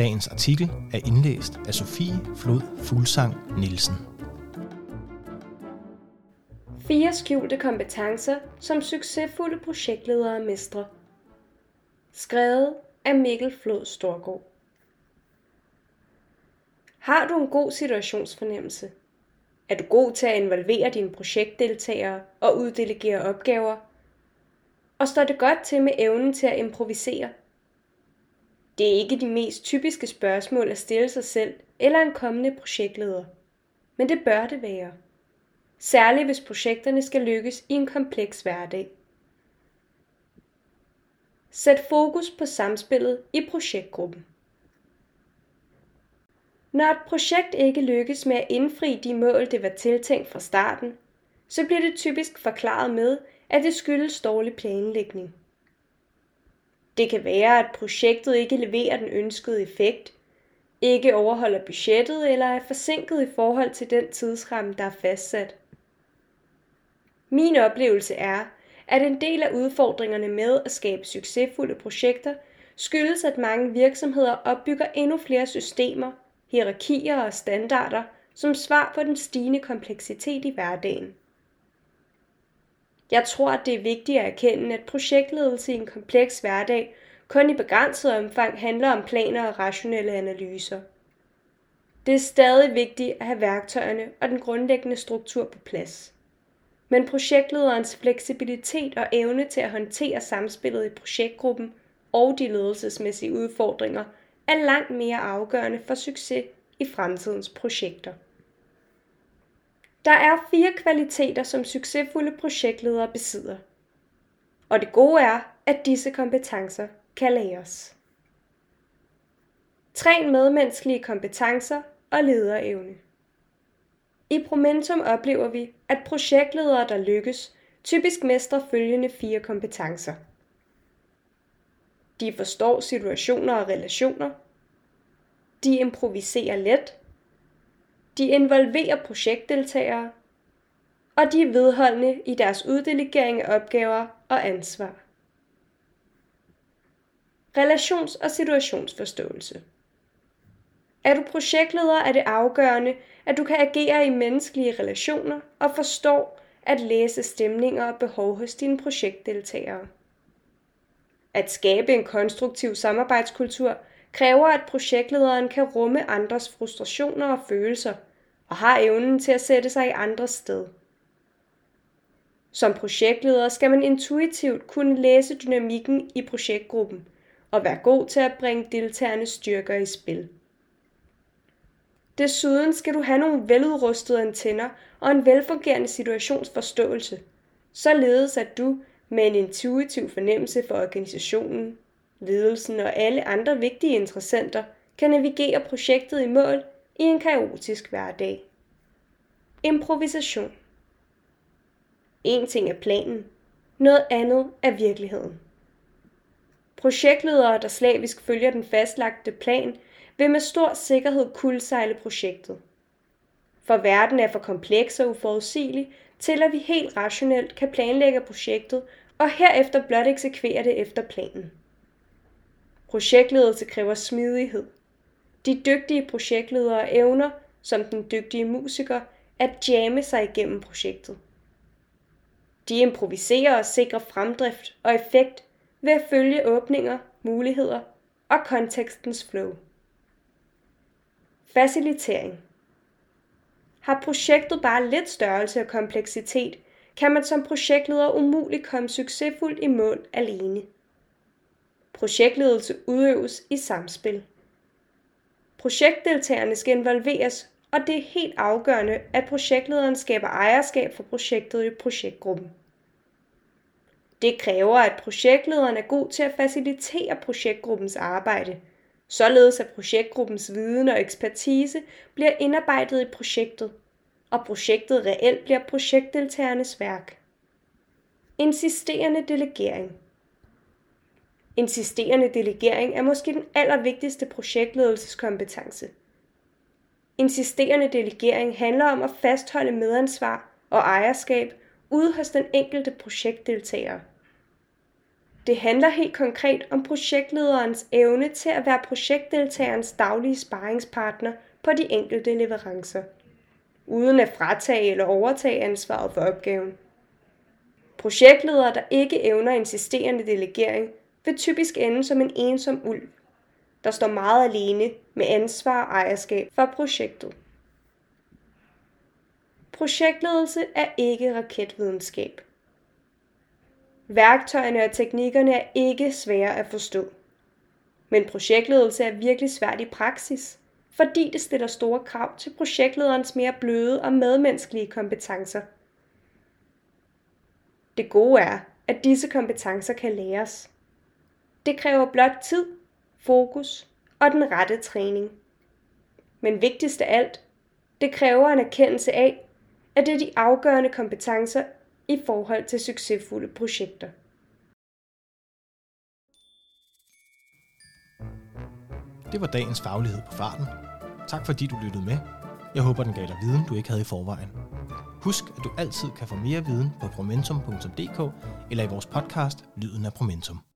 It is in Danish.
Dagens artikel er indlæst af Sofie Flod Fuglsang Nielsen. Fire skjulte kompetencer, som succesfulde projektledere mestrer. Skrevet af Mikkel Flod Storgård. Har du en god situationsfornemmelse? Er du god til at involvere dine projektdeltagere og uddelegere opgaver? Og står det godt til med evnen til at improvisere? Det er ikke de mest typiske spørgsmål at stille sig selv eller en kommende projektleder. Men det bør det være. Særligt hvis projekterne skal lykkes i en kompleks hverdag. Sæt fokus på samspillet i projektgruppen. Når et projekt ikke lykkes med at indfri de mål, det var tiltænkt fra starten, så bliver det typisk forklaret med, at det skyldes dårlig planlægning. Det kan være, at projektet ikke leverer den ønskede effekt, ikke overholder budgettet eller er forsinket i forhold til den tidsramme, der er fastsat. Min oplevelse er, at en del af udfordringerne med at skabe succesfulde projekter skyldes, at mange virksomheder opbygger endnu flere systemer, hierarkier og standarder som svar på den stigende kompleksitet i hverdagen. Jeg tror, at det er vigtigt at erkende, at projektledelse i en kompleks hverdag kun i begrænset omfang handler om planer og rationelle analyser. Det er stadig vigtigt at have værktøjerne og den grundlæggende struktur på plads. Men projektlederens fleksibilitet og evne til at håndtere samspillet i projektgruppen og de ledelsesmæssige udfordringer er langt mere afgørende for succes i fremtidens projekter. Der er fire kvaliteter, som succesfulde projektledere besidder. Og det gode er, at disse kompetencer kan læres. Træn medmenneskelige kompetencer og lederevne. I Promentum oplever vi, at projektledere, der lykkes, typisk mestrer følgende fire kompetencer. De forstår situationer og relationer. De improviserer let. De involverer projektdeltagere. Og de er vedholdende i deres uddelegering af opgaver og ansvar. Relations- og situationsforståelse. Er du projektleder, er det afgørende, at du kan agere i menneskelige relationer og forstår at læse stemninger og behov hos dine projektdeltagere. At skabe en konstruktiv samarbejdskultur kræver, at projektlederen kan rumme andres frustrationer og følelser og har evnen til at sætte sig i andres sted. Som projektleder skal man intuitivt kunne læse dynamikken i projektgruppen og være god til at bringe deltagernes styrker i spil. Desuden skal du have nogle veludrustede antenner og en velfungerende situationsforståelse, således at du med en intuitiv fornemmelse for organisationen, ledelsen og alle andre vigtige interessenter kan navigere projektet i mål i en kaotisk hverdag. Improvisation. En ting er planen, noget andet er virkeligheden. Projektledere, der slavisk følger den fastlagte plan, vil med stor sikkerhed kuldsejle projektet. For verden er for kompleks og uforudsigelig, til at vi helt rationelt kan planlægge projektet og herefter blot eksekvere det efter planen. Projektledelse kræver smidighed. De dygtige projektledere evner, som den dygtige musiker, at jamme sig igennem projektet. De improviserer og sikrer fremdrift og effekt ved at følge åbninger, muligheder og kontekstens flow. Facilitering Har projektet bare lidt størrelse og kompleksitet, kan man som projektleder umuligt komme succesfuldt i mål alene. Projektledelse udøves i samspil. Projektdeltagerne skal involveres, og det er helt afgørende, at projektlederen skaber ejerskab for projektet i projektgruppen. Det kræver, at projektlederen er god til at facilitere projektgruppens arbejde, således at projektgruppens viden og ekspertise bliver indarbejdet i projektet, og projektet reelt bliver projektdeltagernes værk. Insisterende delegering Insisterende delegering er måske den allervigtigste projektledelseskompetence. Insisterende delegering handler om at fastholde medansvar og ejerskab ude hos den enkelte projektdeltager. Det handler helt konkret om projektlederens evne til at være projektdeltagerens daglige sparringspartner på de enkelte leverancer, uden at fratage eller overtage ansvaret for opgaven. Projektledere, der ikke evner insisterende delegering, vil typisk ende som en ensom ulv, der står meget alene med ansvar og ejerskab for projektet. Projektledelse er ikke raketvidenskab. Værktøjerne og teknikkerne er ikke svære at forstå. Men projektledelse er virkelig svært i praksis, fordi det stiller store krav til projektlederens mere bløde og medmenneskelige kompetencer. Det gode er, at disse kompetencer kan læres. Det kræver blot tid, fokus og den rette træning. Men vigtigst af alt, det kræver en erkendelse af, at det er de afgørende kompetencer i forhold til succesfulde projekter. Det var dagens faglighed på farten. Tak fordi du lyttede med. Jeg håber, den gav dig viden, du ikke havde i forvejen. Husk, at du altid kan få mere viden på promentum.dk eller i vores podcast Lyden af Promentum.